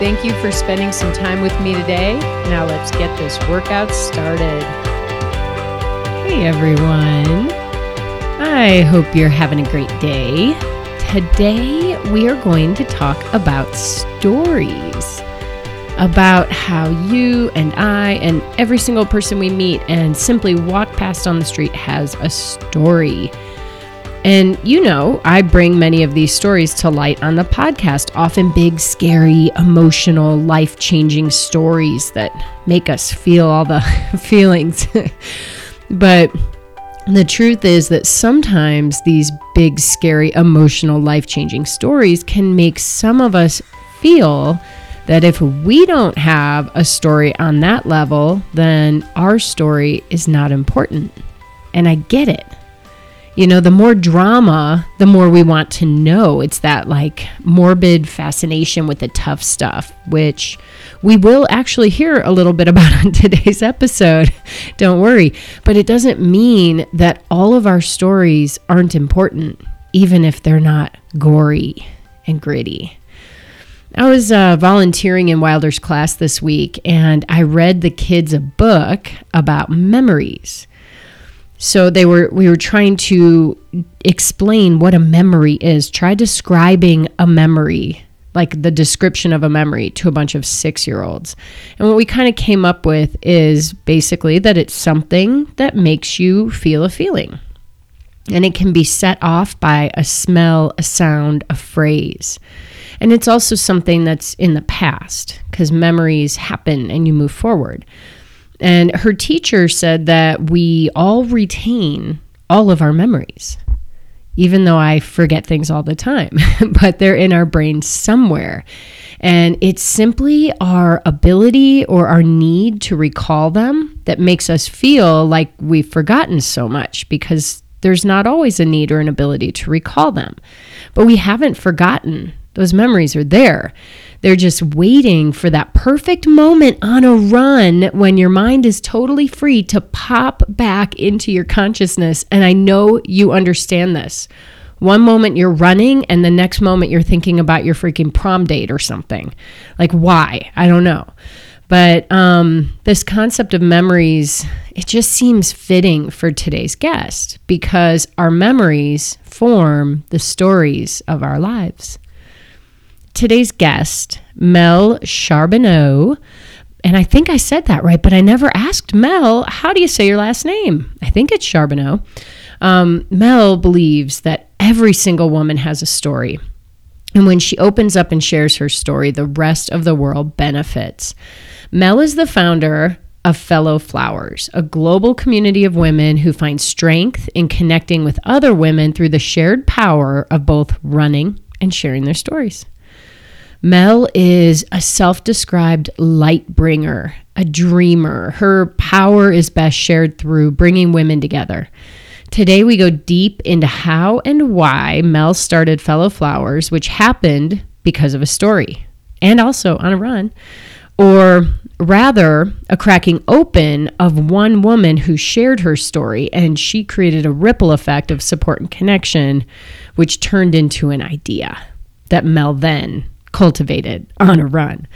Thank you for spending some time with me today. Now let's get this workout started. Hey everyone. I hope you're having a great day. Today we are going to talk about stories. About how you and I and every single person we meet and simply walk past on the street has a story. And you know, I bring many of these stories to light on the podcast, often big, scary, emotional, life changing stories that make us feel all the feelings. but the truth is that sometimes these big, scary, emotional, life changing stories can make some of us feel that if we don't have a story on that level, then our story is not important. And I get it. You know, the more drama, the more we want to know. It's that like morbid fascination with the tough stuff, which we will actually hear a little bit about on today's episode. Don't worry. But it doesn't mean that all of our stories aren't important, even if they're not gory and gritty. I was uh, volunteering in Wilder's class this week and I read the kids a book about memories. So they were we were trying to explain what a memory is. Try describing a memory, like the description of a memory to a bunch of 6-year-olds. And what we kind of came up with is basically that it's something that makes you feel a feeling. And it can be set off by a smell, a sound, a phrase. And it's also something that's in the past because memories happen and you move forward. And her teacher said that we all retain all of our memories, even though I forget things all the time, but they're in our brains somewhere. And it's simply our ability or our need to recall them that makes us feel like we've forgotten so much because there's not always a need or an ability to recall them. But we haven't forgotten. Those memories are there. They're just waiting for that perfect moment on a run when your mind is totally free to pop back into your consciousness. And I know you understand this. One moment you're running, and the next moment you're thinking about your freaking prom date or something. Like, why? I don't know. But um, this concept of memories, it just seems fitting for today's guest because our memories form the stories of our lives today's guest, Mel Charbonneau. And I think I said that right, but I never asked Mel, how do you say your last name? I think it's Charbonneau. Um, Mel believes that every single woman has a story. And when she opens up and shares her story, the rest of the world benefits. Mel is the founder of Fellow Flowers, a global community of women who find strength in connecting with other women through the shared power of both running and sharing their stories. Mel is a self described light bringer, a dreamer. Her power is best shared through bringing women together. Today, we go deep into how and why Mel started Fellow Flowers, which happened because of a story and also on a run, or rather, a cracking open of one woman who shared her story and she created a ripple effect of support and connection, which turned into an idea that Mel then cultivated on a run.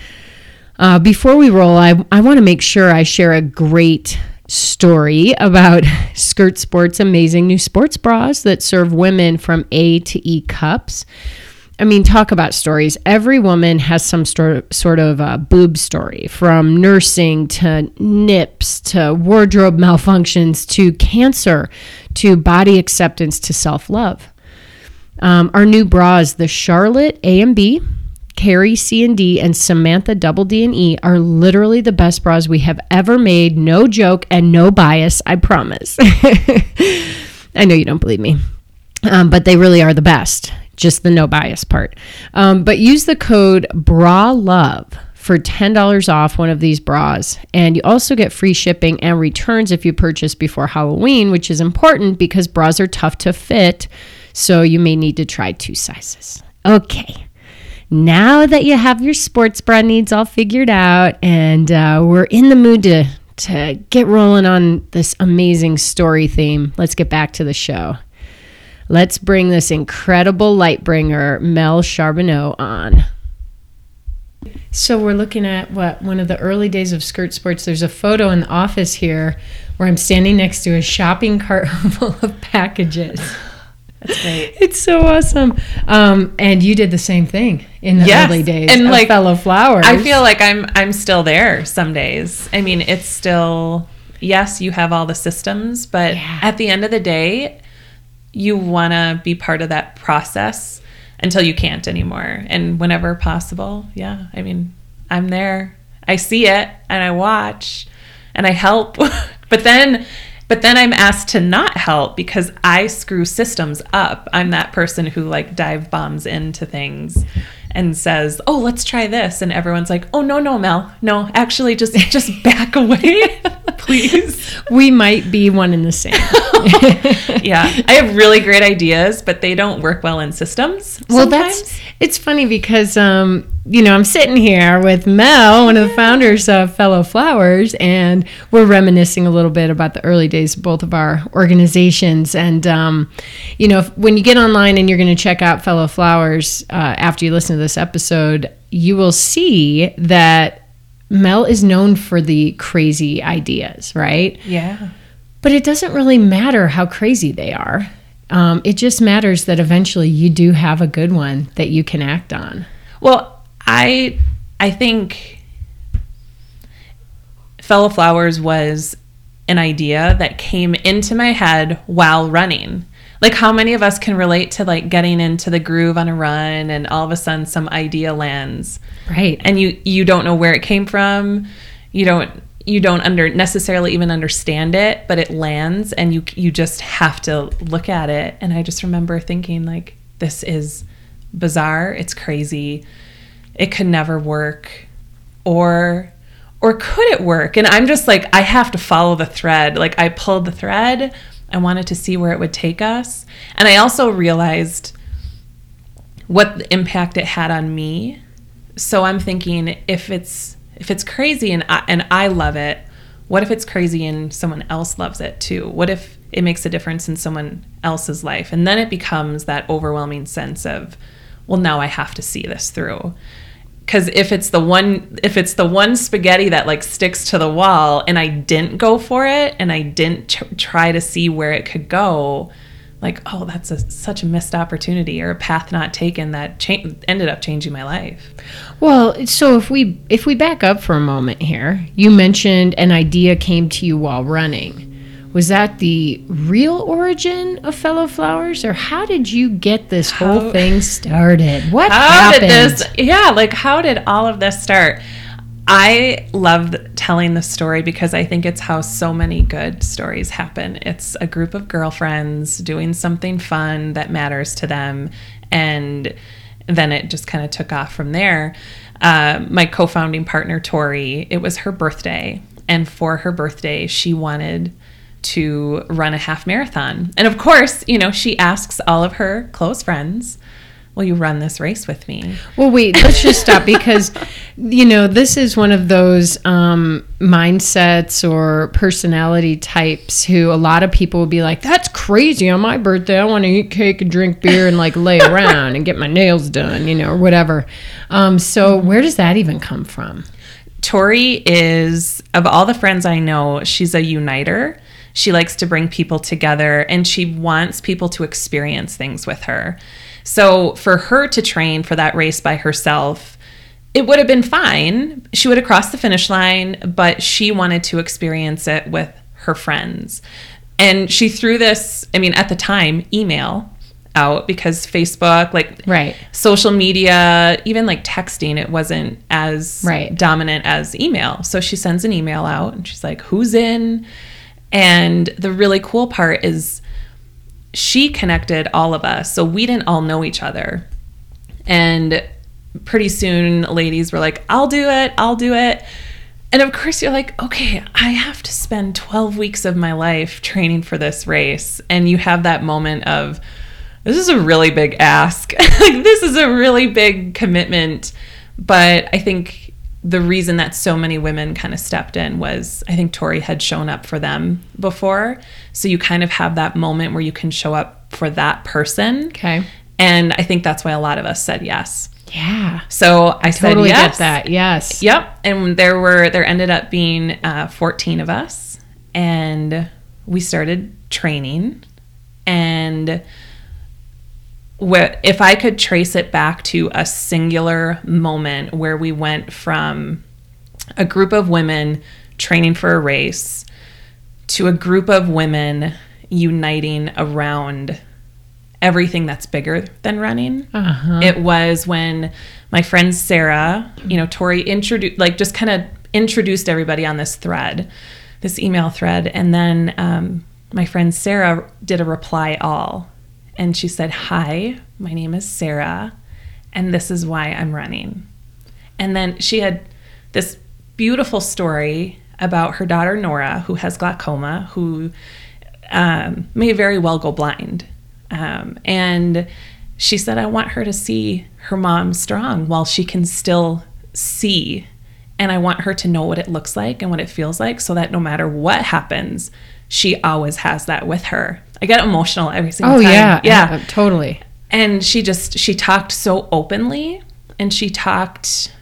Uh, before we roll, I, I want to make sure I share a great story about Skirt Sports' amazing new sports bras that serve women from A to E cups. I mean, talk about stories. Every woman has some sto- sort of a boob story from nursing to nips to wardrobe malfunctions to cancer to body acceptance to self love. Um, our new bras, the Charlotte A and B, Carrie C and D, and Samantha Double D and E are literally the best bras we have ever made. No joke and no bias, I promise. I know you don't believe me, um, but they really are the best. Just the no bias part. Um, but use the code BRA LOVE for $10 off one of these bras. And you also get free shipping and returns if you purchase before Halloween, which is important because bras are tough to fit. So you may need to try two sizes. Okay. Now that you have your sports bra needs all figured out and uh, we're in the mood to, to get rolling on this amazing story theme, let's get back to the show. Let's bring this incredible light bringer, Mel Charbonneau, on. So we're looking at what one of the early days of skirt sports. There's a photo in the office here where I'm standing next to a shopping cart full of packages. That's great. It's so awesome. Um, and you did the same thing in the Yes, early days and, of like, fellow flowers. I feel like I'm I'm still there some days. I mean, it's still yes, you have all the systems, but Yeah. at the end of the day, you want to be part of that process until you can't anymore. And whenever possible, yeah. I mean, I'm there. I see it and I watch and I help. but then but then I'm asked to not help because I screw systems up. I'm that person who like dive bombs into things and says, "Oh, let's try this." And everyone's like, "Oh, no, no, Mel. No, actually just just back away, please." we might be one in the same. yeah. I have really great ideas, but they don't work well in systems. Well, sometimes. that's it's funny because um, you know I'm sitting here with Mel, one of the founders of Fellow Flowers, and we're reminiscing a little bit about the early days of both of our organizations. And um, you know, if- when you get online and you're going to check out Fellow Flowers uh, after you listen to this episode, you will see that Mel is known for the crazy ideas, right? yeah. But it doesn't really matter how crazy they are. Um, it just matters that eventually you do have a good one that you can act on. Well, I I think Fellow Flowers was an idea that came into my head while running. Like how many of us can relate to like getting into the groove on a run and all of a sudden some idea lands Right. and you you don't know where it came from. You don't you don't under necessarily even understand it, but it lands and you you just have to look at it. And I just remember thinking like this is bizarre, it's crazy. It could never work or or could it work? And I'm just like I have to follow the thread. Like I pulled the thread. I wanted to see where it would take us. And I also realized what the impact it had on me so i'm thinking if it's if it's crazy and I, and I love it what if it's crazy and someone else loves it too what if it makes a difference in someone else's life and then it becomes that overwhelming sense of well now i have to see this through because if it's the one if it's the one spaghetti that like sticks to the wall and i didn't go for it and i didn't tr- try to see where it could go like oh that's a, such a missed opportunity or a path not taken that cha- ended up changing my life Well, so if we if we back up for a moment here, you mentioned an idea came to you while running. Was that the real origin of Fellow Flowers, or how did you get this whole How- thing started? What happened? this yeah like how did all of this start i love telling the story because i think it's how so many good stories happen it's a group of girlfriends doing something fun that matters to them and then it just kind of took off from there uh, my co-founding partner tori it was her birthday and for her birthday she wanted to run a half marathon and of course you know she asks all of her close friends will you run this race with me? Well, wait, let's just stop because, you know, this is one of those um, mindsets or personality types who a lot of people would be like, that's crazy on my birthday. I want to eat cake and drink beer and like lay around and get my nails done, you know, or whatever. Um, so, where does that even come from? Tori is, of all the friends I know, she's a uniter. She likes to bring people together and she wants people to experience things with her. So for her to train for that race by herself, it would have been fine. She would have crossed the finish line, but she wanted to experience it with her friends. And she threw this, I mean, at the time, email out because Facebook, like Right. social media, even like texting, it wasn't as Right. dominant as email. So she sends an email out and she's like, Who's in? And the really cool part is she connected all of us. So we didn't all know each other. And pretty soon ladies were like, I'll do it, I'll do it. And of course, you're like, okay, I have to spend 12 weeks of my life training for this race. And you have that moment of, this is a really big ask. like, this is a really big commitment. But I think the reason that so many women kind of stepped in was I think Tori had shown up for them before. So you kind of have that moment where you can show up for that person. Okay. And I think that's why a lot of us said yes. Yeah. So I said Totally yes. get that. Yes. Yep. And there were there ended up being uh, 14 of us, and we started training. And wh- if I could trace it back to a singular moment where we went from a group of women training for a race to a group of women uniting around everything that's bigger than running. Uh-huh. It was when my friend Sarah, you know, Tori introduced, like, just kind of introduced everybody on this thread, this email thread. And then um, my friend Sarah did a reply all. And she said, Hi, my name is Sarah, and this is why I'm running. And then she had this beautiful story about her daughter Nora, who has glaucoma, who um, may very well go blind. Um, and she said, I want her to see her mom strong while she can still see. And I want her to know what it looks like and what it feels like so that no matter what happens, she always has that with her. I get emotional every single Oh time. yeah. Yeah Uh, totally. and she just she talked so openly and she talked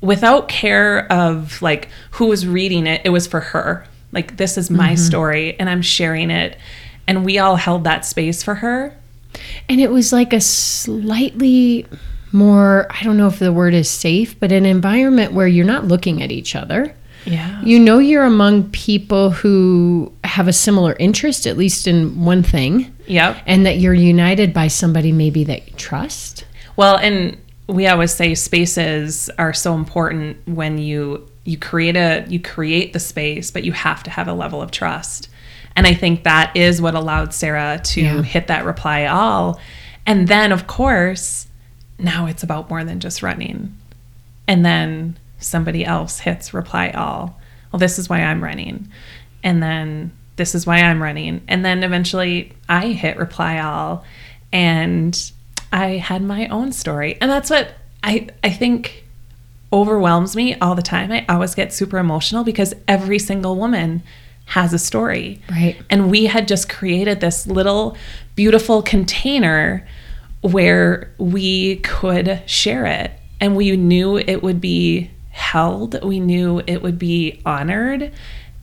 without care of like who was reading it it was for her like this is my story and i'm sharing it and we all held that space for her And it was like a slightly more, I don't know if the word is safe, but an environment where you're not looking at each other. Yeah You know you're among people who have a similar interest, at least in one thing, yep and that you're united by somebody maybe that you trust. Well, and we always say spaces are so important when you you create a you create the space, but you have to have a level of trust. And I think that is what allowed Sarah to Yeah. hit that reply all. And then of course, now it's about more than just running. And then somebody else hits reply all. Well, this is why I'm running. And then this is why I'm running. And then eventually I hit reply all and I had my own story. And that's what I I think overwhelms me all the time. I always get super emotional because every single woman has a story. Right. And we had just created this little beautiful container where we could share it. And we knew it would be held, we knew it would be honored.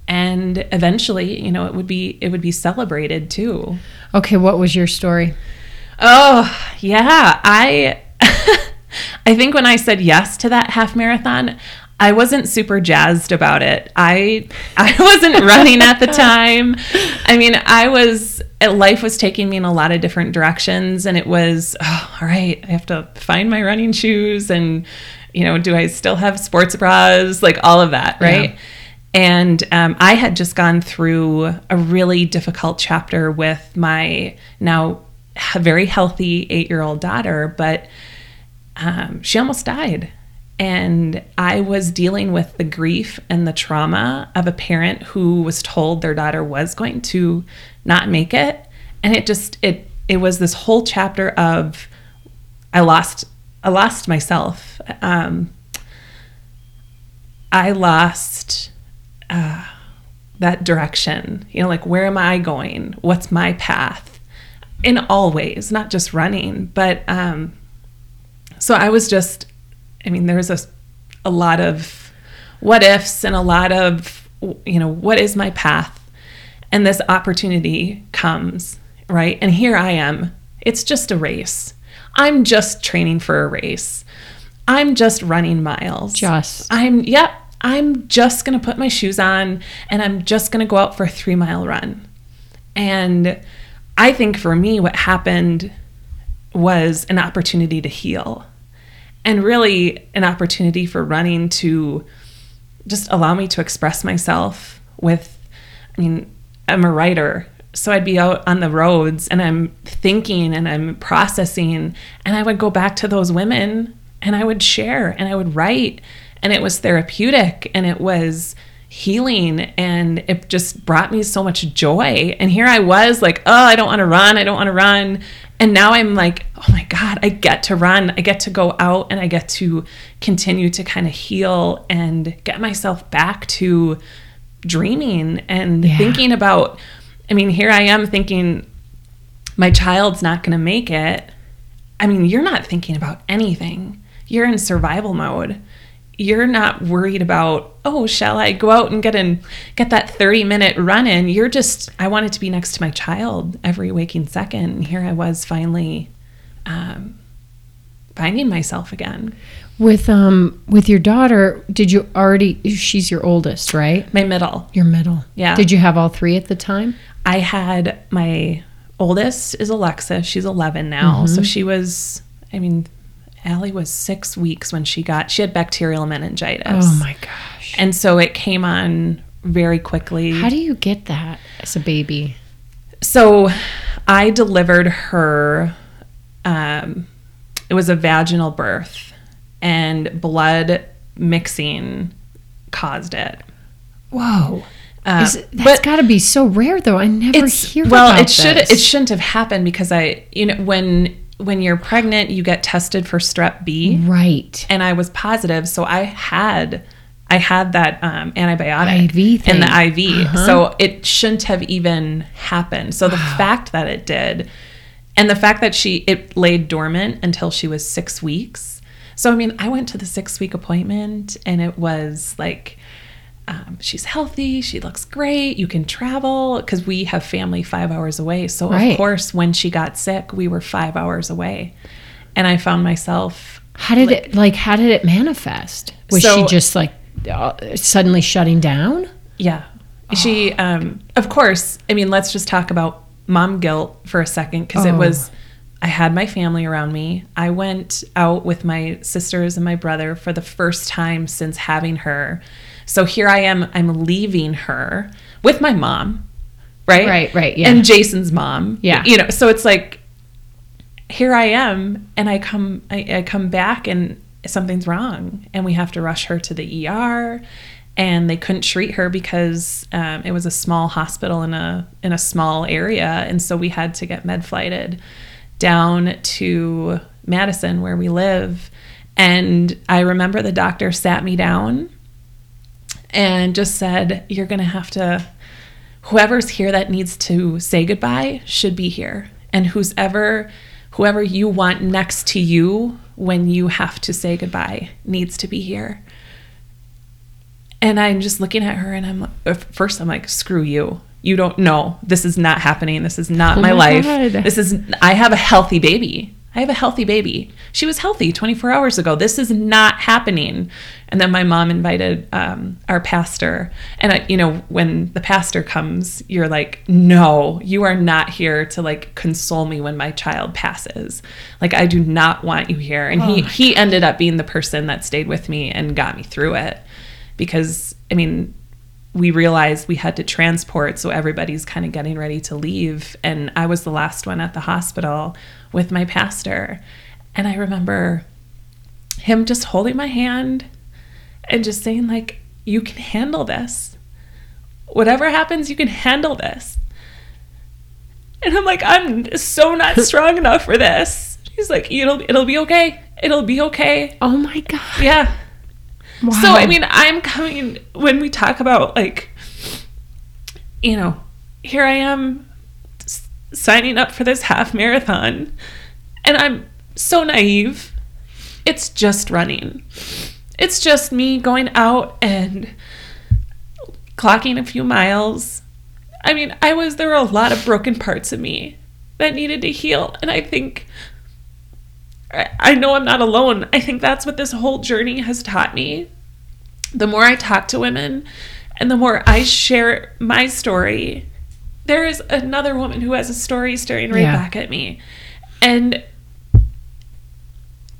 And eventually, you know, it would be it would be celebrated too. Okay, what was your story? Oh, yeah. I I think when I said yes to that half marathon, I wasn't super jazzed about it. I I wasn't running at the time. I mean, I was life was taking me in a lot of different directions and it was oh, all right, I have to find my running shoes and you know, do I still have sports bras? Like all of that, right? Yeah. And um, I had just gone through a really difficult chapter with my now very healthy eight year old daughter, but um, she almost died. And I was dealing with the grief and the trauma of a parent who was told their daughter was going to not make it. And it just, it, it was this whole chapter of I lost, I lost myself. Um, I lost uh, that direction. You know, like where am I going? What's my path? In all ways, not just running, but um, so I was just. I mean, there was a a lot of what ifs and a lot of you know what is my path, and this opportunity comes right, and here I am. It's just a race. I'm just training for a race. I'm just running miles. Just. I'm yep. I'm just gonna put my shoes on and I'm just gonna go out for a three mile run. And I think for me, what happened was an opportunity to heal, and really an opportunity for running to just allow me to express myself. With, I mean, I'm a writer, so I'd be out on the roads and I'm thinking and I'm processing, and I would go back to those women and I would share and I would write and it was therapeutic and it was healing and it just brought me so much joy. And here I was like, oh, I don't want to run. I don't want to run. And now I'm like, oh my God, I get to run. I get to go out and I get to continue to kind of heal and get myself back to dreaming and Yeah. thinking about. I mean, here I am thinking, my child's not going to make it. I mean, you're not thinking about anything. You're in survival mode. You're not worried about, oh, shall I go out and get in get that 30 minute run in? You're just I wanted to be next to my child every waking second. And here I was finally um, finding myself again. With um with your daughter, did you already she's your oldest, right? My middle. Your middle. Yeah. Did you have all three at the time? I had my oldest is Alexa. She's 11 now. So she was, I mean, Allie was six weeks when she got, she had bacterial meningitis. Oh my gosh. And so it came on very quickly. How do you get that as a baby? so I delivered her, um, it was a vaginal birth, and blood mixing caused it. Whoa. Uh, Is that's got to be so rare though. I never hear well it should this. it shouldn't have happened because i you know when when you're pregnant you get tested for strep b. Right. and i was positive so i had i had that um, antibiotic IV in the iv Uh-huh. so it shouldn't have even happened. So the fact that it did and the fact that she it laid dormant until she was six weeks. So i mean i went to the six week appointment and it was like um, she's healthy she looks great you can travel because we have family five hours away so Right. of course when she got sick we were five hours away and i found myself How did it like? How did it manifest? Was she just like uh, suddenly shutting down? Yeah. She, um, of course, I mean, let's just talk about mom guilt for a second because it Oh. was, I had my family around me. I went out with my sisters and my brother for the first time since having her. So here I am, I'm leaving her with my mom, right? Right, right, yeah. And Jason's mom. Yeah. You know, so it's like, here I am, and I come, I, I come back, and something's wrong, and we have to rush her to the ER, and they couldn't treat her because um, it was a small hospital in a in a small area, and so we had to get med flighted down to Madison where we live, and I remember the doctor sat me down and just said, "You're gonna have to." whoever's here that needs to say goodbye should be here. And who's ever whoever you want next to you when you have to say goodbye needs to be here. And i'm just looking at her and i'm first i'm like screw you. You don't know. This is not happening. This is not Oh my, my life. This is i have a healthy baby i have a healthy baby. She was healthy 24 hours ago. This is not happening. And then my mom invited um, our pastor. And I, you know when the pastor comes you're like no you are not here to like console me when my child passes. Like i do not want you here. And he he ended up being the person that stayed with me and got me through it. Because i mean we realized we had to transport so everybody's kind of getting ready to leave. And i was the last one at the hospital with my pastor. And i remember him just holding my hand and just saying like you can handle this. Whatever happens you can handle this. And i'm like i'm so not strong enough for this. He's like it'll it'll be okay. It'll be okay. Oh my god. yeah. Wow. so I mean, I'm coming when we talk about like, you know, here I am signing up for this half marathon, and I'm so naive. It's just running. It's just me going out and clocking a few miles. I mean, I was there were a lot of broken parts of me that needed to heal, and I think I know I'm not alone. I think that's what this whole journey has taught me. The more I talk to women and the more I share my story, there is another woman who has a story staring right Yeah. back at me. And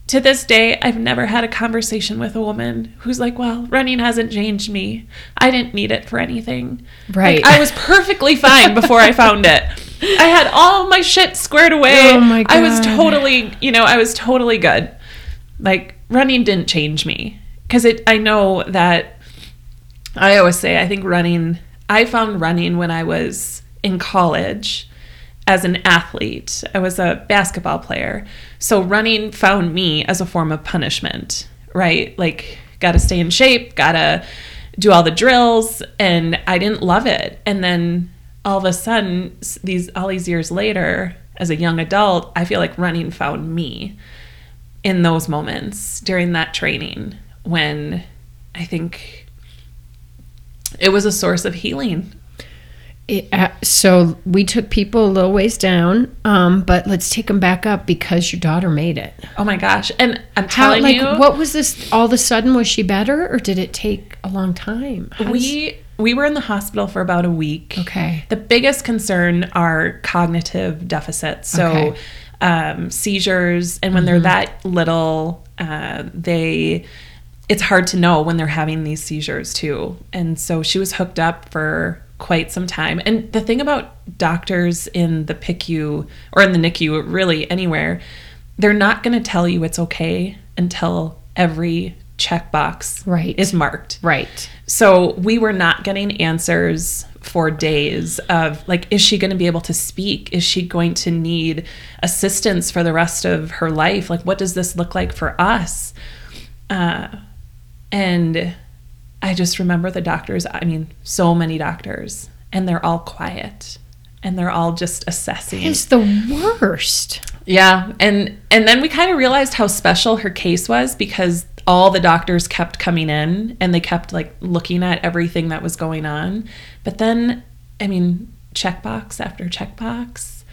to this day, I've never had a conversation with a woman who's like, well, running hasn't changed me. I didn't need it for anything. Right. Like, I was perfectly fine before I found it. I had all my shit squared away. Oh my God. I was totally, you know, I was totally good. Like, running didn't change me because it. I know that I always say I think running. I found running when I was in college as an athlete. I was a basketball player, so running found me as a form of punishment. Right, like got to stay in shape, got to do all the drills, and I didn't love it. And then all of a sudden, these all these years later, as a young adult, I feel like running found me in those moments during that training when I think it was a source of healing. It, uh, so we took people a little ways down, um, but let's take them back up because your daughter made it. Oh my gosh! And I'm How, telling like, you, what was this? All of a sudden, was she better, or did it take a long time? How does- we we were in the hospital for about a week. okay, The biggest concern are cognitive deficits. So, Okay. um, seizures, and when they're that little, uh, they it's hard to know when they're having these seizures too. And so she was hooked up for quite some time. And the thing about doctors in the PICU or in the NICU, really anywhere, they're not going to tell you it's okay until every checkbox Right. is marked. right. So we were not getting answers for days of like, is she going to be able to speak? Is she going to need assistance for the rest of her life? Like, what does this look like for us? Uh, and I just remember the doctors, I mean, so many doctors, and they're all quiet and they're all just assessing. It's the worst. Yeah, and and then we kind of realized how special her case was because all the doctors kept coming in and they kept like looking at everything that was going on. But then, I mean, checkbox after checkbox,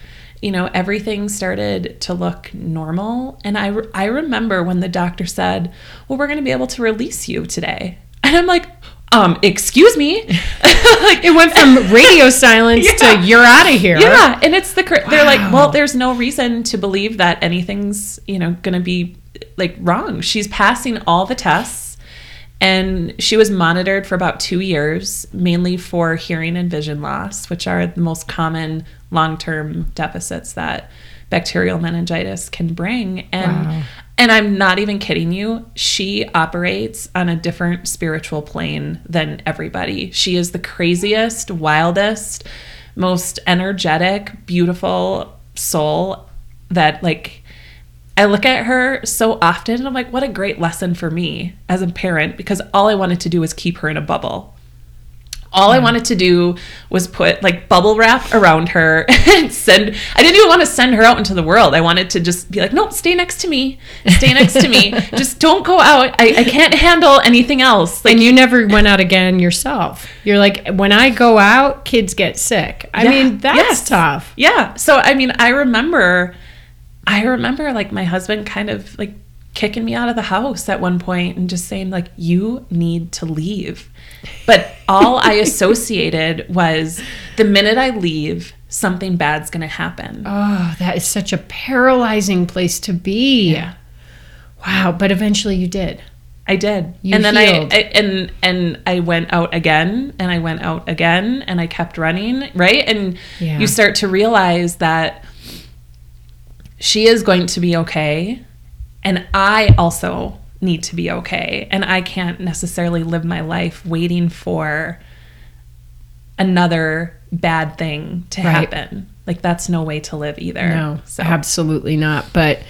you know, everything started to look normal. And I re- I remember when the doctor said, "Well, we're going to be able to release you today," and I'm like. Um, excuse me. like It went from radio silence Yeah. to you're out of here. yeah, and it's the they're like, well, there's no reason to believe that anything's you know going to be like wrong. She's passing all the tests, and she was monitored for about two years, mainly for hearing and vision loss, which are the most common long-term deficits that bacterial meningitis can bring. And Wow. And I'm not even kidding you. She operates on a different spiritual plane than everybody. She is the craziest, wildest, most energetic, beautiful soul that like I look at her so often and I'm like, what a great lesson for me as a parent because all I wanted to do was keep her in a bubble. All I wanted to do was put like bubble wrap around her and send. I didn't even want to send her out into the world. I wanted to just be like, nope, stay next to me. Stay next to me. Just don't go out. I, I can't handle anything else. Like, and you never went out again yourself. You're like, when I go out, kids get sick. I Yeah. mean, that's Yes. tough. Yeah. So I mean, I remember, I remember like my husband kind of like kicking me out of the house at one point and just saying like, "You need to leave." But all I associated was the minute I leave, something bad's going to happen. Oh, that is such a paralyzing place to be. Yeah. Wow. But eventually you did. I did. You and then. I, I and and I went out again and I went out again and I kept running, right? And Yeah. you start to realize that she is going to be okay and I also need to be okay and I can't necessarily live my life waiting for another bad thing to Right. happen. Like that's no way to live either. No, So absolutely not. But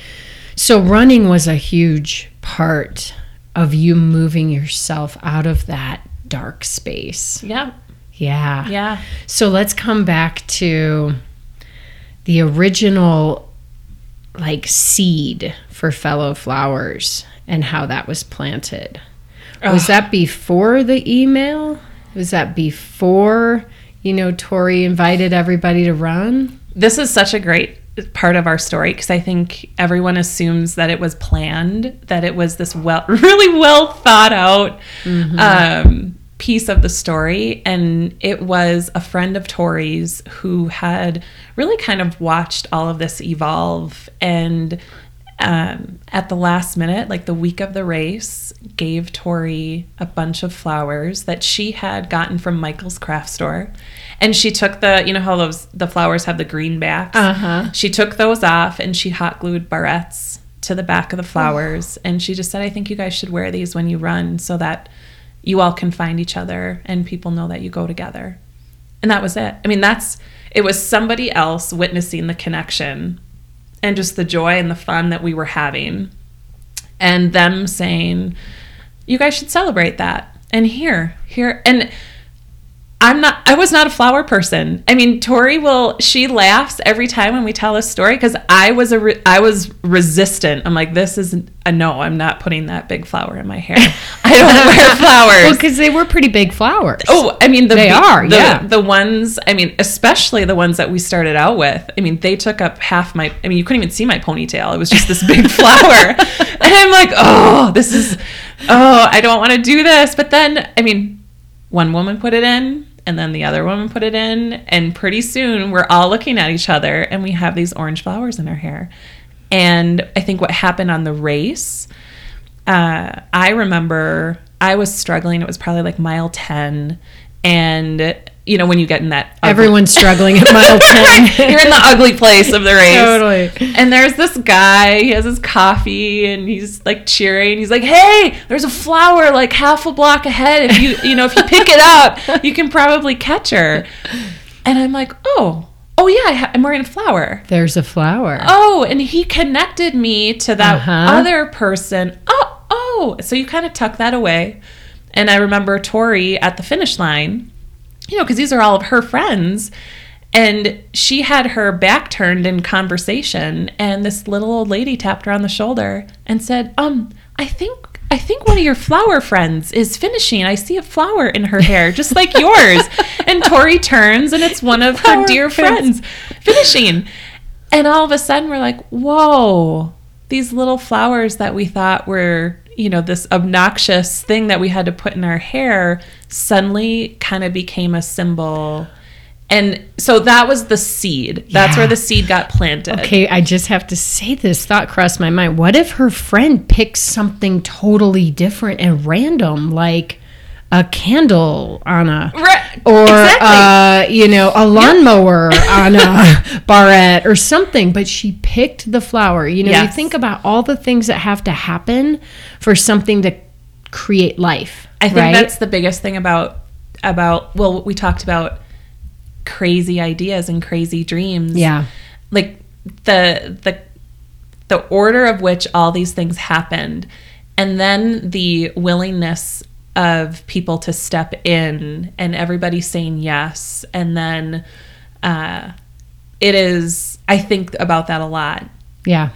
so running was a huge part of you moving yourself out of that dark space. yeah. Yeah. Yeah. So let's come back to the original like seed for fellow flowers and how that was planted. Was that before the email? Was that before, you know, Tori invited everybody to run? this is such a great part of our story because I think everyone assumes that it was planned, that it was this well, really well thought out um, piece of the story, and it was a friend of Tori's who had really kind of watched all of this evolve and. Um, at the last minute, like the week of the race, gave Tori a bunch of flowers that she had gotten from Michael's craft store. And she took the, you know how those the flowers have the green backs. Uh-huh. She took those off and she hot glued barrettes to the back of the flowers and she just said I think you guys should wear these when you run so that you all can find each other and people know that you go together. And that was it. I mean, that's it was somebody else witnessing the connection and just the joy and the fun that we were having and them saying you guys should celebrate that and here here and I'm not I was not a flower person. I mean, Tori will she laughs every time when we tell a story cuz I was a re, I was resistant. I'm like this is a no, I'm not putting that big flower in my hair. I don't wear flowers. well, because they were pretty big flowers. Oh, I mean the They are, the, yeah. the ones. I mean, especially the ones that we started out with. I mean, they took up half my. I mean, you couldn't even see my ponytail. It was just this big flower, and I'm like, oh, this is, oh, I don't want to do this. But then, I mean, one woman put it in, and then the other woman put it in, and pretty soon we're all looking at each other, and we have these orange flowers in our hair. And I think what happened on the race uh, I remember I was struggling. It was probably like mile 10. And, you know, when you get in that. ugly- Everyone's struggling at mile 10. You're in the ugly place of the race. Totally. And there's this guy, he has his coffee and he's like cheering. He's like, hey, there's a flower like half a block ahead. If you, you know, if you pick it up, you can probably catch her. And I'm like, oh, oh yeah, I ha- I'm wearing a flower. There's a flower. Oh, and he connected me to that Uh-huh. other person. Oh, oh. So you kind of tuck that away. And I remember Tori at the finish line, you know, because these are all of her friends. And she had her back turned in conversation, and this little old lady tapped her on the shoulder and said, Um, I think I think one of your flower friends is finishing. I see a flower in her hair, just like yours. and Tori turns, and it's one of her dear friends. friends finishing. And all of a sudden, we're like, whoa, these little flowers that we thought were, you know, this obnoxious thing that we had to put in our hair suddenly kind of became a symbol. And so that was the seed. That's Yeah. where the seed got planted. Okay, I just have to say this thought crossed my mind. What if her friend picks something totally different and random, like a candle on a Right. or exactly. uh, you know a lawnmower on a barrette or something but she picked the flower you know you think about all the things that have to happen for something to create life I think right? that's the biggest thing about about well, we talked about crazy ideas and crazy dreams. yeah like the the the order of which all these things happened and then the willingness of people to step in and everybody saying yes. And then uh it is i think about that a lot. Yeah.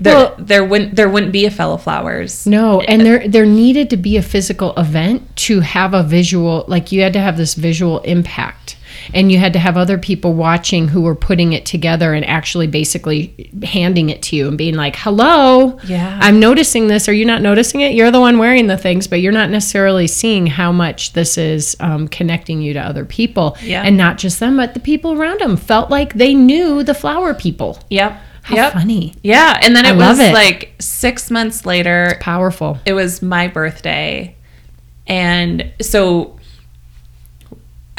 There, well there wouldn't there wouldn't be a fellow flowers. No and there there needed to be a physical event to have a visual like you had to have this visual impact and you had to have other people watching who were putting it together and actually basically handing it to you and being like hello Yeah. i'm noticing this. Are you not noticing it? You're the one wearing the things but you're not necessarily seeing how much this is um, connecting you to other people Yeah. and not just them but the people around them felt like they knew the flower people. Yep. How yep. funny. Yeah. And then it I was it. like six months later powerful. it was my birthday. And so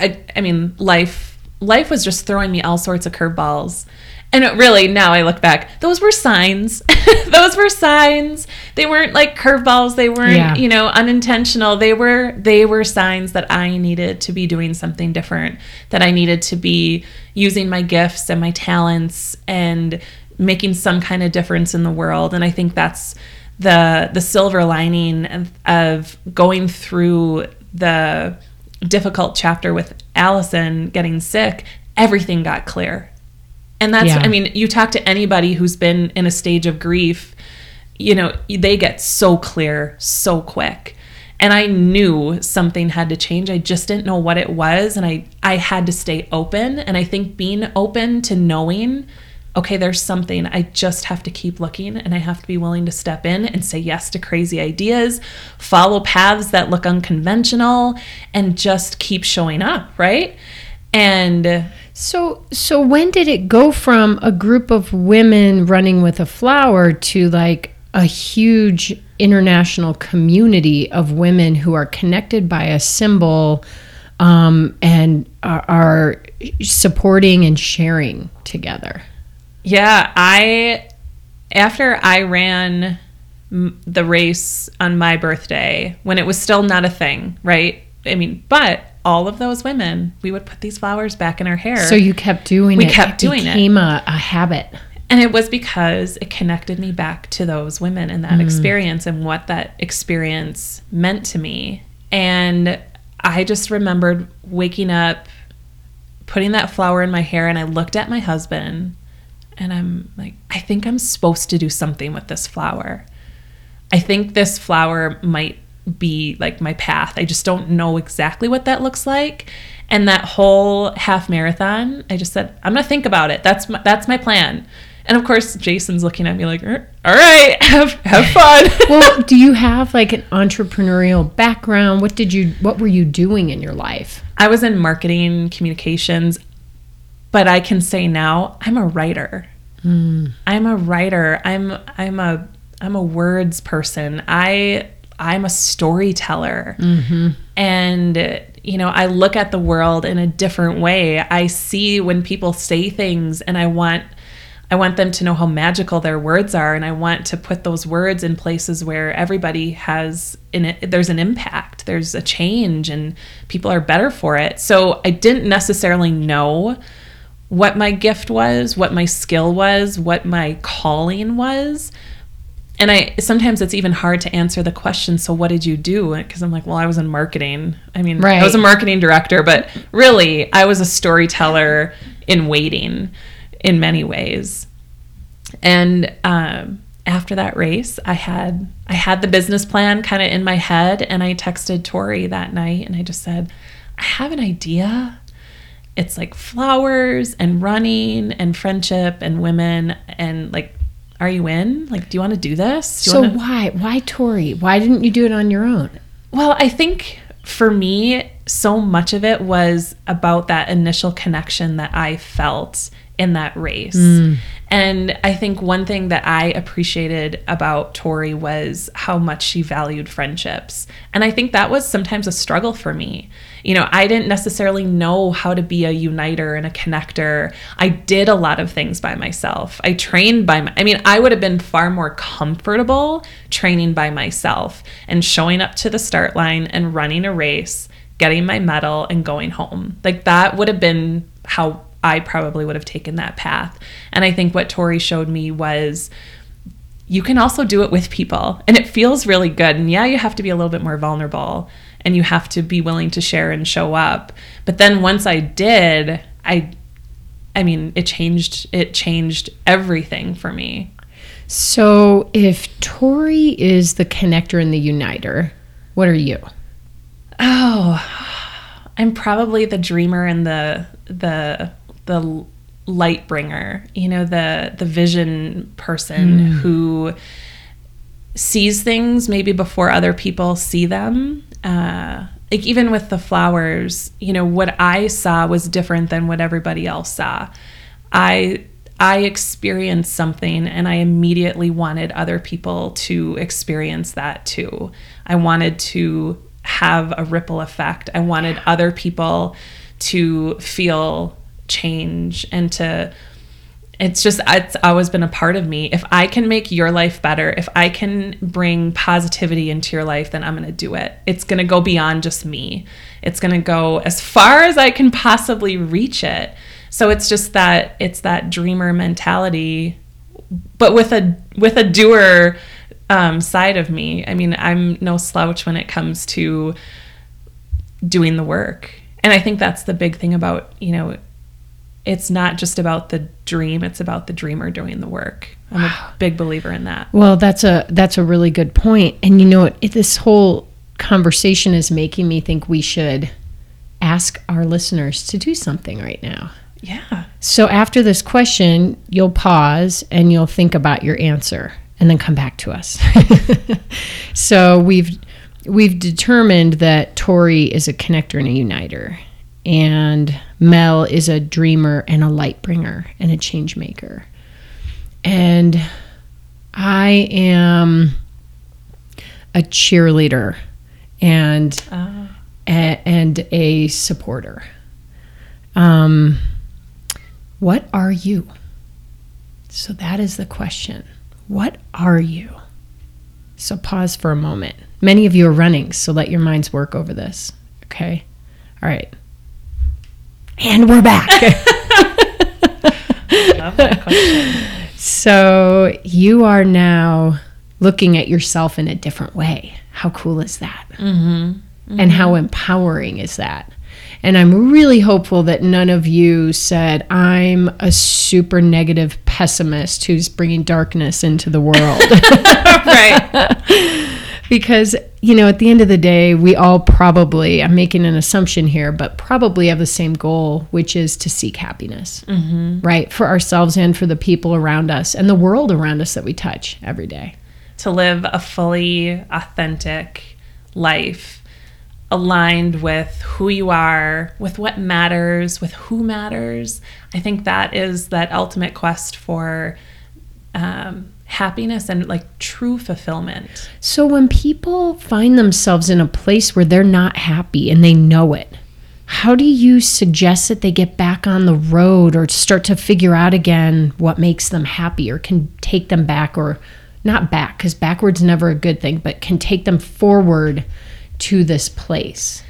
I, I mean life life was just throwing me all sorts of curveballs. And it really now i look back those were signs. Those were signs. They weren't like curveballs. They weren't Yeah. you know unintentional. They were they were signs that i needed to be doing something different that i needed to be using my gifts and my talents and making some kind of difference in the world. And i think that's the the silver lining of, of going through the difficult chapter with Allison getting sick, everything got clear. And that's, Yeah. I mean, you talk to anybody who's been in a stage of grief, you know, they get so clear so quick. And I knew something had to change. I just didn't know what it was. And I, I had to stay open. And I think being open to knowing, okay, there's something, I just have to keep looking and I have to be willing to step in and say yes to crazy ideas, follow paths that look unconventional, and just keep showing up, right? And So, so when did it go from a group of women running with a flower to like a huge international community of women who are connected by a symbol um, and are, are supporting and sharing together? Yeah, I after I ran the race on my birthday, when it was still not a thing, right? I mean, but all of those women, we would put these flowers back in our hair. So you kept doing We it. kept doing it. became a, a habit. And it was because it connected me back to those women and that mm. experience and what that experience meant to me. And I just remembered waking up, putting that flower in my hair, and I looked at my husband and I'm like, I think I'm supposed to do something with this flower. I think this flower might be like my path. I just don't know exactly what that looks like. And that whole half marathon, I just said, I'm gonna think about it. That's my, that's my plan. And of course, Jason's looking at me like, "Er, all right, have have fun. well, do you have like an entrepreneurial background? What did you what were you doing in your life? I was in marketing communications, but I can say now I'm a writer. Mm. I'm a writer. I'm I'm a I'm a words person. I I'm a storyteller. Mm-hmm. And you know, I look at the world in a different way. I see when people say things and I want I want them to know how magical their words are and I want to put those words in places where everybody has in it there's an impact, there's a change and people are better for it. So I didn't necessarily know what my gift was, what my skill was, what my calling was. And I sometimes it's even hard to answer the question. So what did you do? Because I'm like, well, I was in marketing. I mean, right. I was a marketing director, but really, I was a storyteller in waiting in many ways. And um, after that race, I had I had the business plan kind of in my head, and I texted Tori that night, and I just said, I have an idea. It's like flowers and running and friendship and women and like, are you in? Like, do you want to do this? Do So wanna- why why Tori? Why didn't you do it on your own? well, I think for me, so much of it was about that initial connection that I felt in that race. Mm. And I think one thing that I appreciated about Tori was how much she valued friendships. And I think that was sometimes a struggle for me. You know, I didn't necessarily know how to be a uniter and a connector. I did a lot of things by myself. I trained by my, I mean, I would have been far more comfortable training by myself and showing up to the start line and running a race, getting my medal and going home. Like that would have been how I probably would have taken that path. And I think what Tori showed me was you can also do it with people and it feels really good. And yeah, you have to be a little bit more vulnerable and you have to be willing to share and show up. But then once I did, I I mean, it changed it changed everything for me. So if Tori is the connector and the uniter, what are you? Oh, I'm probably the dreamer and the the the light bringer. You know, the the vision person mm. who sees things maybe before other people see them. Uh, like even with the flowers, you know, what I saw was different than what everybody else saw. I I experienced something and I immediately wanted other people to experience that too. I wanted to have a ripple effect. I wanted other people to feel change and to it's just it's always been a part of me. If i can make your life better if i can bring positivity into your life then i'm going to do it. It's going to go beyond just me. It's going to go as far as i can possibly reach it. So it's just that it's that dreamer mentality but with a with a doer um, side of me. I mean i'm no slouch when it comes to doing the work. And i think that's the big thing about you know it's not just about the dream it's about the dreamer doing the work i'm a big believer in that Well, that's a that's a really good point. And you know, it, this whole conversation is making me think we should ask our listeners to do something right now. yeah So after this question, you'll pause and you'll think about your answer and then come back to us. so we've we've determined that Tori is a connector and a uniter, and Mel is a dreamer and a light bringer and a change maker. And I am a cheerleader and uh, a, and a supporter. Um, what are you? So that is the question. What are you? So pause for a moment. Many of you are running, so let your minds work over this. Okay? All right. And we're back. Love that question. so you are now looking at yourself in a different way. How cool is that? Mm-hmm. And how empowering is that? And I'm really hopeful that none of you said, I'm a super negative pessimist who's bringing darkness into the world. right. because, you know, at the end of the day, we all probably, I'm making an assumption here, but probably have the same goal, which is to seek happiness, right? For ourselves and for the people around us and the world around us that we touch every day. To live a fully authentic life aligned with who you are, with what matters, with who matters. I think that is that ultimate quest for um, happiness and like true fulfillment. So when people find themselves in a place where they're not happy and they know it, how do you suggest that they get back on the road or start to figure out again what makes them happy or can take them back or not back because backward's never a good thing, but can take them forward to this place?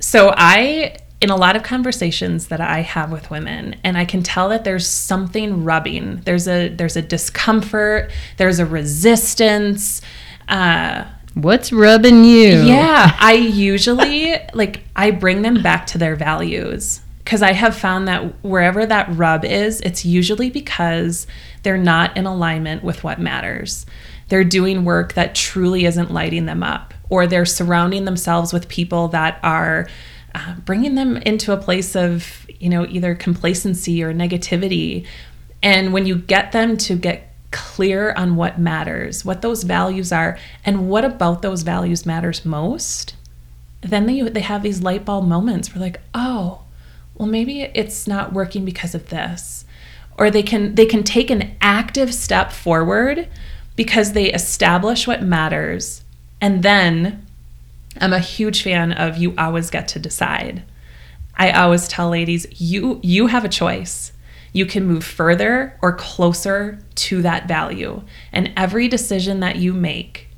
So I in a lot of conversations that I have with women and I can tell that there's something rubbing. There's a there's a discomfort, there's a resistance. Uh What's rubbing you? yeah, I usually like I bring them back to their values because I have found that wherever that rub is, it's usually because they're not in alignment with what matters. They're doing work that truly isn't lighting them up or they're surrounding themselves with people that are uh, bringing them into a place of you know either complacency or negativity. And when you get them to get clear on what matters what those values are and what about those values matters most then they they have these light bulb moments where like oh well maybe it's not working because of this. Or they can they can take an active step forward because they establish what matters and then I'm a huge fan of you always get to decide. I always tell ladies, you you have a choice. You can move further or closer to that value. And every decision that you make,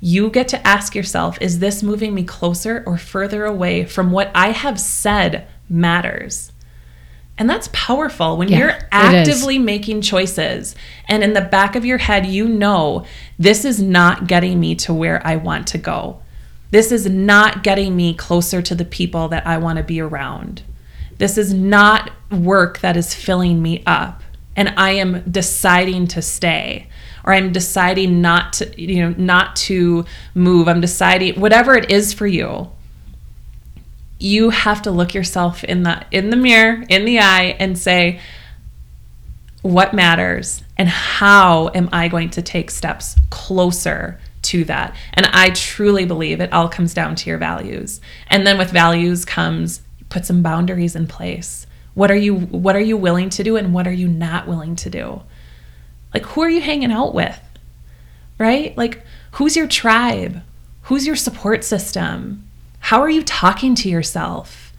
you get to ask yourself, is this moving me closer or further away from what I have said matters? And that's powerful when Yeah, you're actively making choices and in the back of your head, you know, this is not getting me to where I want to go. This is not getting me closer to the people that I want to be around. This is not work that is filling me up. And I am deciding to stay or I'm deciding not to, you know, not to move. I'm deciding whatever it is for you you have to look yourself in the in the mirror in the eye and say what matters and how am i going to take steps closer to that. And i truly believe it all comes down to your values. And then with values comes put some boundaries in place. What are you what are you willing to do and what are you not willing to do? Like who are you hanging out with? Right? Like who's your tribe? Who's your support system? How are you talking to yourself?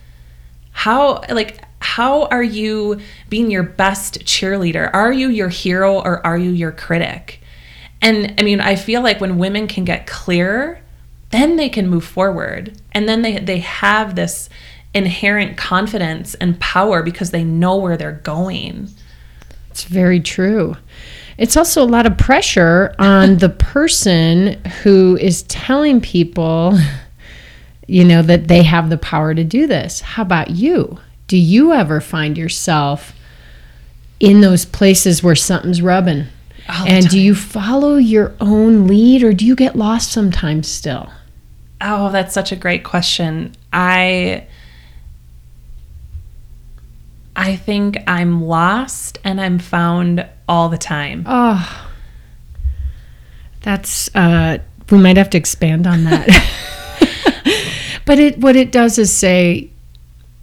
How like how are you being your best cheerleader? Are you your hero or are you your critic and i mean i feel like when women can get clear then they can move forward and then they they have this inherent confidence and power because they know where they're going It's very true. It's also a lot of pressure on the person who is telling people, you know, that they have the power to do this. How about you? Do you ever find yourself in those places where something's rubbing? And time. do you follow your own lead or do you get lost sometimes still? Oh, that's such a great question. I I think I'm lost and I'm found all the time. Oh, that's uh, we might have to expand on that. but it what it does is say,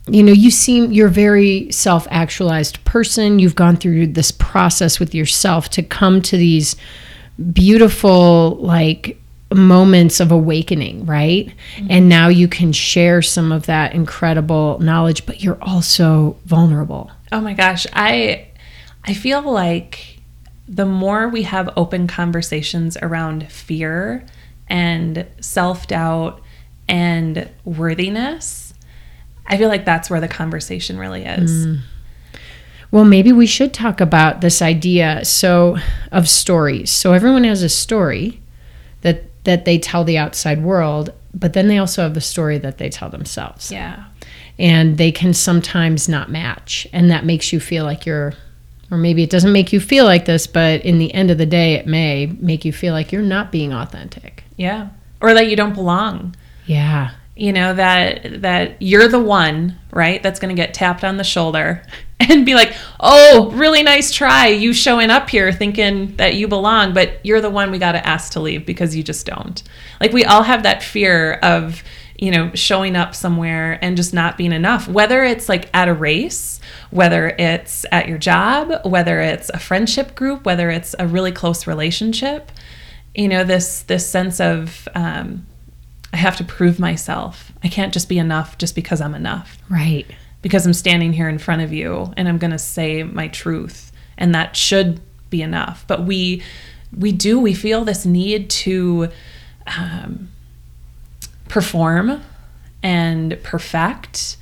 you know, you seem you're a very self-actualized person. You've gone through this process with yourself to come to these beautiful like moments of awakening, right? Mm-hmm. And now you can share some of that incredible knowledge, but you're also vulnerable. Oh my gosh, I I feel like the more we have open conversations around fear and self doubt and worthiness, I feel like that's where the conversation really is. Mm. Well, maybe we should talk about this idea so of stories. So everyone has a story that that they tell the outside world, but then they also have a story that they tell themselves. Yeah. And they can sometimes not match, and that makes you feel like you're or maybe it doesn't make you feel like this, but in the end of the day it may make you feel like you're not being authentic. Yeah. Or that you don't belong. Yeah. You know that that you're the one, right? That's going to get tapped on the shoulder and be like, "Oh, really nice try. You showing up here thinking that you belong, but you're the one we got to ask to leave because you just don't." Like we all have that fear of, you know, showing up somewhere and just not being enough, whether it's like at a race, whether it's at your job, whether it's a friendship group, whether it's a really close relationship. You know, this this sense of um, I have to prove myself. I can't just be enough just because I'm enough. Right. Because I'm standing here in front of you and I'm going to say my truth and that should be enough. But we we do we feel this need to um, perform and perfect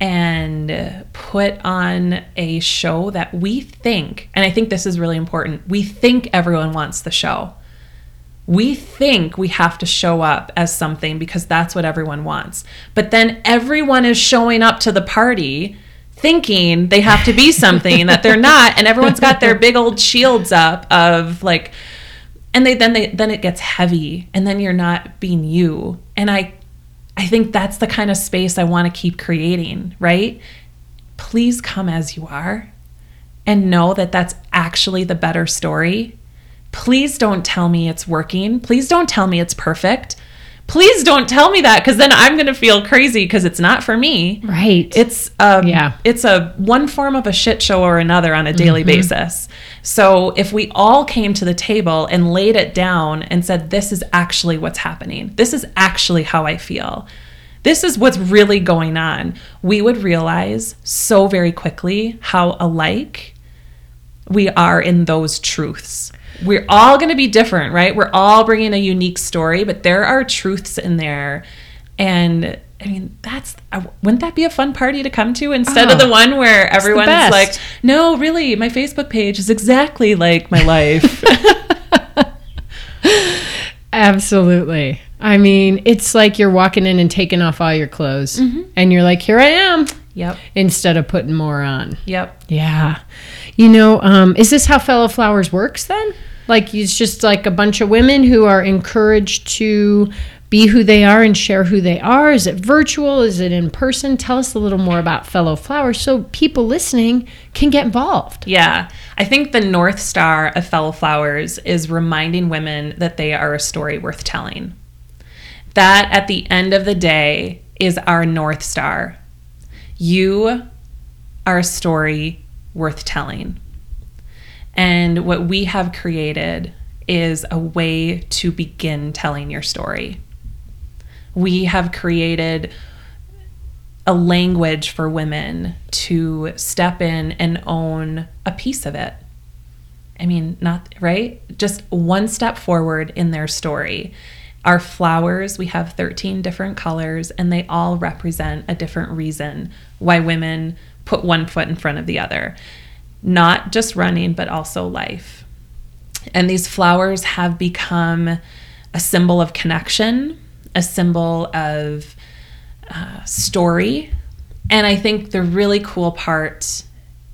and put on a show that we think and I think this is really important. We think everyone wants the show we think we have to show up as something because that's what everyone wants. But then everyone is showing up to the party thinking they have to be something that they're not and everyone's got their big old shields up of like and they then they then it gets heavy and then you're not being you. And I I think that's the kind of space I want to keep creating, right? Please come as you are and know that that's actually the better story Please don't tell me it's working. Please don't tell me it's perfect. Please don't tell me that because then I'm going to feel crazy because it's not for me. Right. It's a, yeah. It's a one form of a shit show or another on a daily mm-hmm. basis. So if we all came to the table and laid it down and said, "This is actually what's happening. This is actually how I feel." This is what's really going on. We would realize so very quickly how alike we are in those truths we're all going to be different, right? We're all bringing a unique story, but there are truths in there. And I mean, that's uh, wouldn't that be a fun party to come to instead oh, of the one where everyone's like, "No, really, my Facebook page is exactly like my life." Absolutely. I mean, it's like you're walking in and taking off all your clothes, mm-hmm. and you're like, "Here I am." Yep. Instead of putting more on. Yep. Yeah. You know, um, is this how Fellow Flowers works then? Like it's just like a bunch of women who are encouraged to be who they are and share who they are? Is it virtual? Is it in person? Tell us a little more about Fellow Flowers so people listening can get involved. Yeah. I think the North Star of Fellow Flowers is reminding women that they are a story worth telling. That at the end of the day is our North Star. You are a story worth telling. And what we have created is a way to begin telling your story. We have created a language for women to step in and own a piece of it. I mean, not right? Just one step forward in their story. Our flowers, we have 13 different colors, and they all represent a different reason why women put one foot in front of the other not just running, but also life. And these flowers have become a symbol of connection, a symbol of uh, story. And I think the really cool part,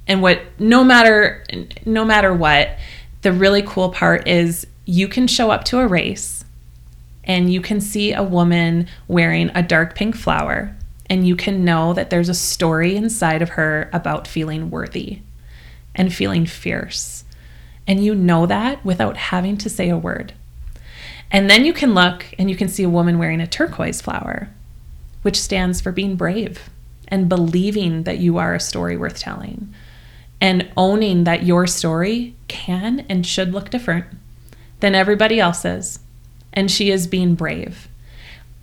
and what no matter no matter what, the really cool part is you can show up to a race and you can see a woman wearing a dark pink flower and you can know that there's a story inside of her about feeling worthy and feeling fierce. And you know that without having to say a word. And then you can look and you can see a woman wearing a turquoise flower, which stands for being brave and believing that you are a story worth telling and owning that your story can and should look different than everybody else's. And she is being brave.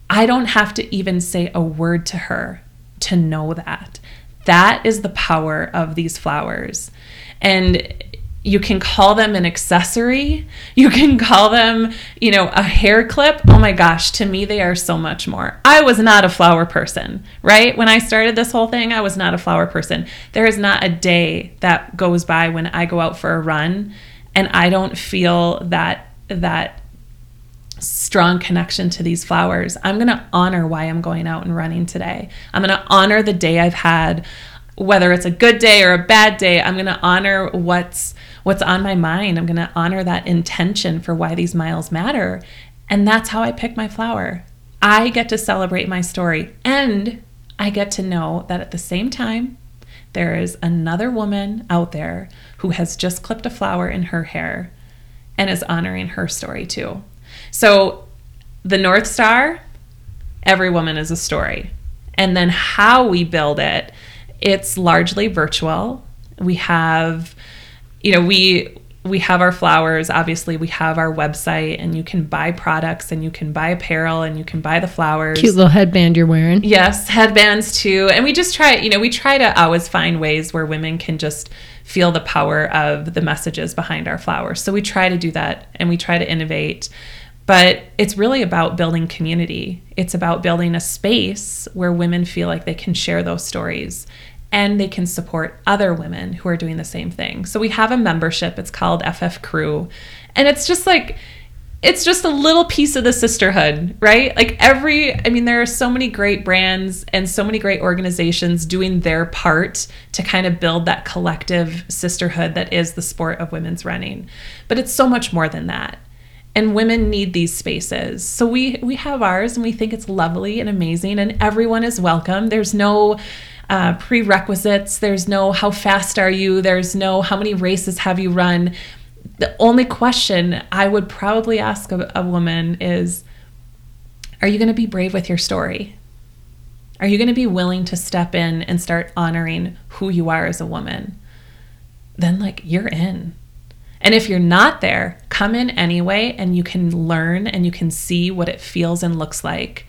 I don't have to even say a word to her to know that. That is the power of these flowers. And you can call them an accessory. You can call them, you know, a hair clip. Oh my gosh, to me, they are so much more. I was not a flower person, right? When I started this whole thing, I was not a flower person. There is not a day that goes by when I go out for a run and I don't feel that, that, strong connection to these flowers. I'm going to honor why I'm going out and running today. I'm going to honor the day I've had whether it's a good day or a bad day. I'm going to honor what's what's on my mind. I'm going to honor that intention for why these miles matter. And that's how I pick my flower. I get to celebrate my story and I get to know that at the same time, there is another woman out there who has just clipped a flower in her hair and is honoring her story too. So, the North Star, every woman is a story. And then how we build it, it's largely virtual. We have you know, we we have our flowers. Obviously we have our website and you can buy products and you can buy apparel and you can buy the flowers. Cute little headband you're wearing. Yes headbands too. And we just try you know we try to always find ways where women can just feel the power of the messages behind our flowers. So we try to do that and we try to innovate but it's really about building community it's about building a space where women feel like they can share those stories and they can support other women who are doing the same thing. So we have a membership, it's called FF Crew, and it's just like it's just a little piece of the sisterhood, right? Like every, I mean, there are so many great brands and so many great organizations doing their part to kind of build that collective sisterhood that is the sport of women's running. But it's so much more than that. And women need these spaces. So we we have ours and we think it's lovely and amazing and everyone is welcome. There's no uh, prerequisites. There's no how fast are you. There's no how many races have you run. The only question I would probably ask a, a woman is Are you going to be brave with your story? Are you going to be willing to step in and start honoring who you are as a woman? Then, like, you're in. And if you're not there, come in anyway and you can learn and you can see what it feels and looks like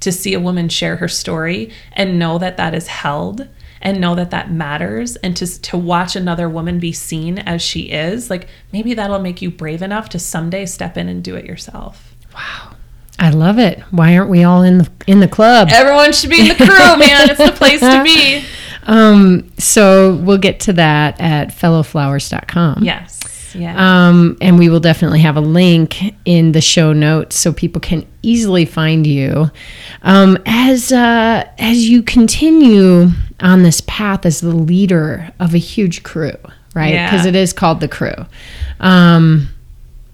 to see a woman share her story and know that that is held and know that that matters and to to watch another woman be seen as she is like maybe that'll make you brave enough to someday step in and do it yourself wow I love it. Why aren't we all in the in the club? Everyone should be in the crew, man. It's the place to be. Um, so we'll get to that at fellowflowers.com. Yes. Yeah. Um, and we will definitely have a link in the show notes so people can easily find you. Um, as uh, as you continue on this path as the leader of a huge crew, right? Because yeah. it is called the crew. Um,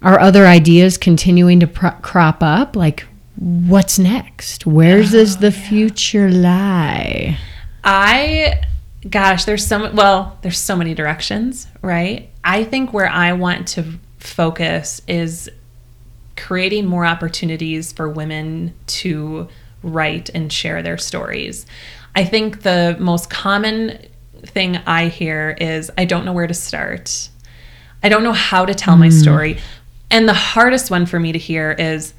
are other ideas continuing to pro- crop up? Like, what's next? Where oh, does the yeah. future lie? I gosh, there's so well, there's so many directions, right? I think where I want to focus is creating more opportunities for women to write and share their stories. I think the most common thing I hear is I don't know where to start. I don't know how to tell mm. my story. And the hardest one for me to hear is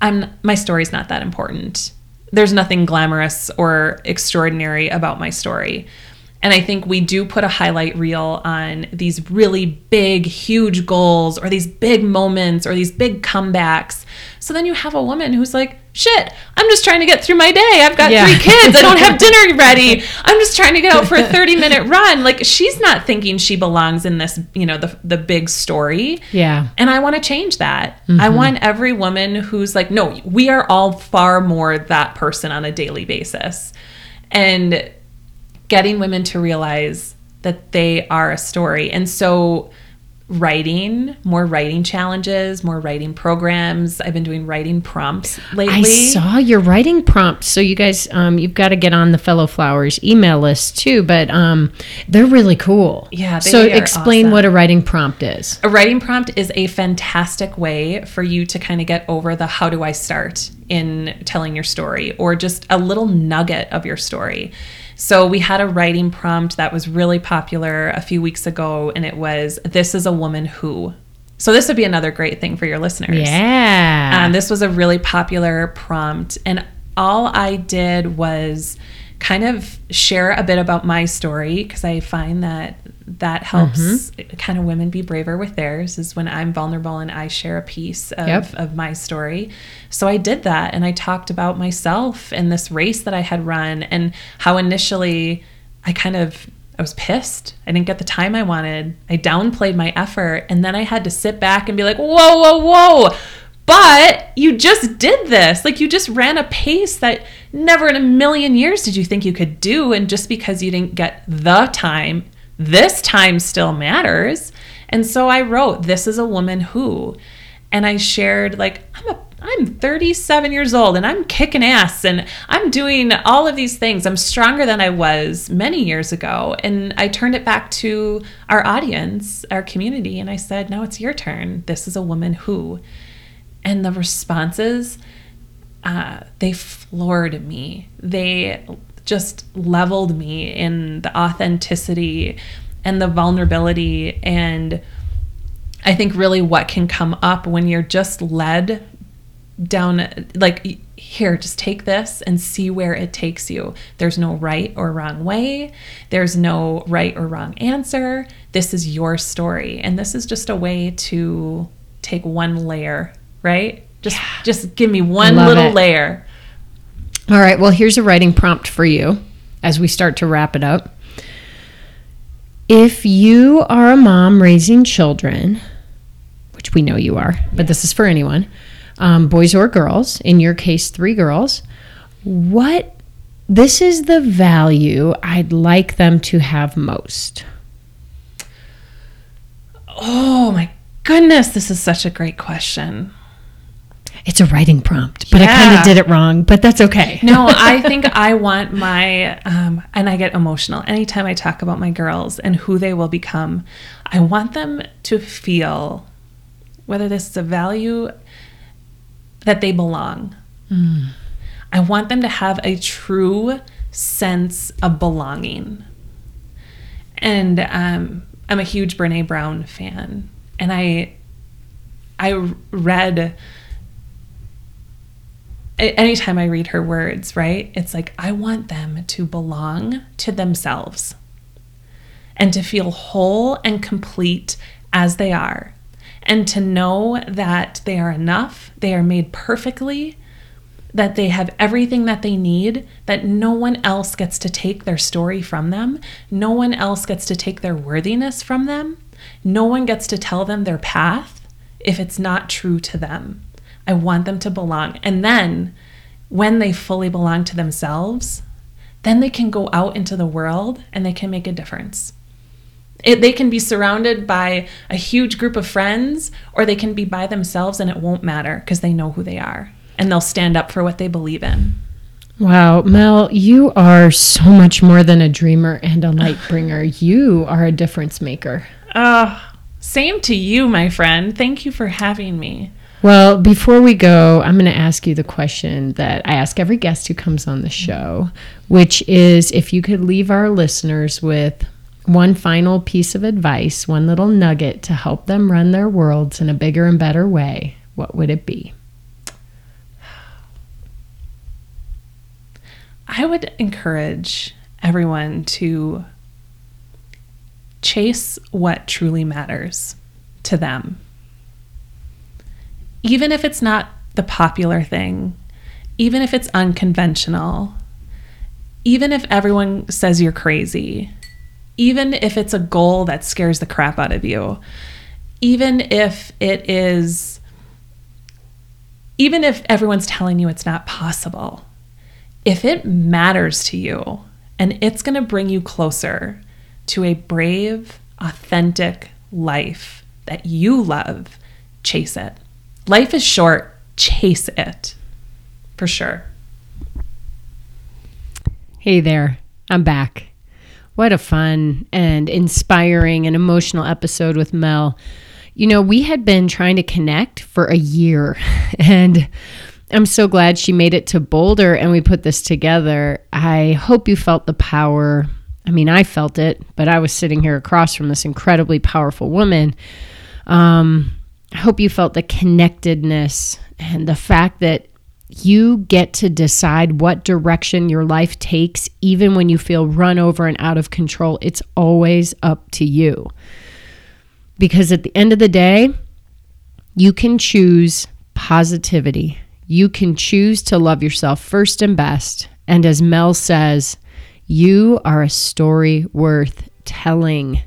I'm my story's not that important there's nothing glamorous or extraordinary about my story. And I think we do put a highlight reel on these really big, huge goals or these big moments or these big comebacks. So then you have a woman who's like, shit, I'm just trying to get through my day. I've got yeah. three kids. I don't have dinner ready. I'm just trying to get out for a 30 minute run. Like she's not thinking she belongs in this, you know, the, the big story. Yeah. And I want to change that. Mm-hmm. I want every woman who's like, no, we are all far more that person on a daily basis. And getting women to realize that they are a story. And so writing, more writing challenges, more writing programs. I've been doing writing prompts lately. I saw your writing prompts. So you guys, um, you've got to get on the Fellow Flowers email list too. But um, they're really cool. Yeah. so explain awesome. what a writing prompt is. A writing prompt is a fantastic way for you to kind of get over the how do I start in telling your story, or just a little nugget of your story. So we had a writing prompt that was really popular a few weeks ago, and it was This is a woman who. So this would be another great thing for your listeners. Yeah. Um, this was a really popular prompt, and all I did was kind of share a bit about my story because I find that that helps Mm-hmm. kind of women be braver with theirs is when I'm vulnerable and I share a piece of, Yep. of my story. So I did that and I talked about myself and this race that I had run and how initially I kind of I was pissed. I didn't get the time I wanted. I downplayed my effort and then I had to sit back and be like, "Whoa, whoa, whoa." But you just did this. Like you just ran a pace that never in a million years did you think you could do and just because you didn't get the time, this time still matters. And so I wrote, "This is a woman who." And I shared like I'm a I'm 37 years old and I'm kicking ass and I'm doing all of these things. I'm stronger than I was many years ago. And I turned it back to our audience, our community, and I said, Now it's your turn. This is a woman who. And the responses, uh, they floored me. They just leveled me in the authenticity and the vulnerability. And I think really what can come up when you're just led down like here just take this and see where it takes you. There's no right or wrong way. There's no right or wrong answer. This is your story. And this is just a way to take one layer right just just give me one Love little it. layer All right. Well, here's a writing prompt for you as we start to wrap it up. If you are a mom raising children, which we know you are, but this is for anyone, um, boys or girls, in your case, three girls, what this is the value I'd like them to have most. oh my goodness this is such a great question It's a writing prompt, but I kind of did it wrong, but that's okay. no, I think I want my, um, and I get emotional anytime I talk about my girls and who they will become. I want them to feel whether this is a value that they belong. I want them to have a true sense of belonging. And um, I'm a huge Brene Brown fan, and I I read anytime I read her words, right? It's like I want them to belong to themselves and to feel whole and complete as they are, and to know that they are enough, they are made perfectly, that they have everything that they need, that no one else gets to take their story from them, no one else gets to take their worthiness from them, no one gets to tell them their path if it's not true to them. I want them to belong. And then when they fully belong to themselves, then they can go out into the world and they can make a difference. It, they can be surrounded by a huge group of friends or they can be by themselves and it won't matter because they know who they are and they'll stand up for what they believe in. Wow, Mel, you are so much more than a dreamer and a light bringer. You are a difference maker. Oh, same to you, my friend. Thank you for having me. Well, before we go, I'm going to ask you the question that I ask every guest who comes on the show, which is if you could leave our listeners with one final piece of advice, one little nugget to help them run their worlds in a bigger and better way, what would it be? I would encourage everyone to chase what truly matters to them. Even if it's not the popular thing, even if it's unconventional, even if everyone says you're crazy, even if it's a goal that scares the crap out of you, even if it is, even if everyone's telling you it's not possible, if it matters to you and it's going to bring you closer to a brave, authentic life that you love, chase it. Life is short, chase it. For sure. Hey there, I'm back. What a fun and inspiring and emotional episode with Mel. You know, we had been trying to connect for a year, and I'm so glad she made it to Boulder and we put this together. I hope you felt the power. I mean, I felt it, but I was sitting here across from this incredibly powerful woman. Um, I hope you felt the connectedness and the fact that You get to decide what direction your life takes, even when you feel run over and out of control. It's always up to you. Because at the end of the day, you can choose positivity. You can choose to love yourself first and best. And as Mel says, you are a story worth telling.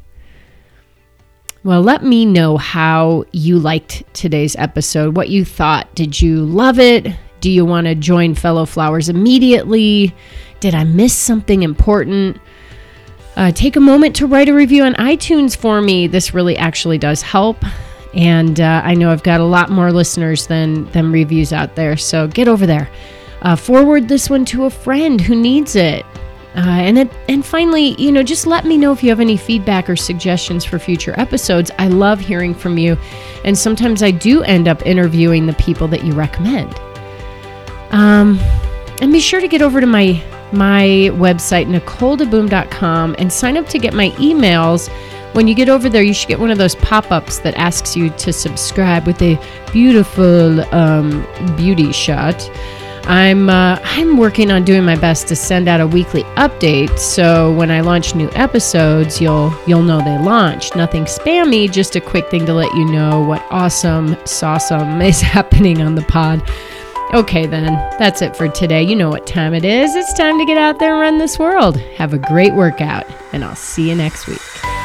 Well, let me know how you liked today's episode, what you thought. Did you love it? Do you want to join Fellow Flowers immediately? Did I miss something important? Uh, take a moment to write a review on iTunes for me. This really actually does help. And uh, I know I've got a lot more listeners than, than reviews out there. So get over there. Uh, forward this one to a friend who needs it. Uh, and it, and finally, you know, just let me know if you have any feedback or suggestions for future episodes. I love hearing from you, and sometimes I do end up interviewing the people that you recommend. Um, and be sure to get over to my my website nicoledeboom.com and sign up to get my emails. When you get over there, you should get one of those pop-ups that asks you to subscribe with a beautiful um, beauty shot. I'm uh, I'm working on doing my best to send out a weekly update, so when I launch new episodes, you'll you'll know they launched. Nothing spammy, just a quick thing to let you know what awesome, sawsome is happening on the pod. Okay, then that's it for today. You know what time it is. It's time to get out there and run this world. Have a great workout, and I'll see you next week.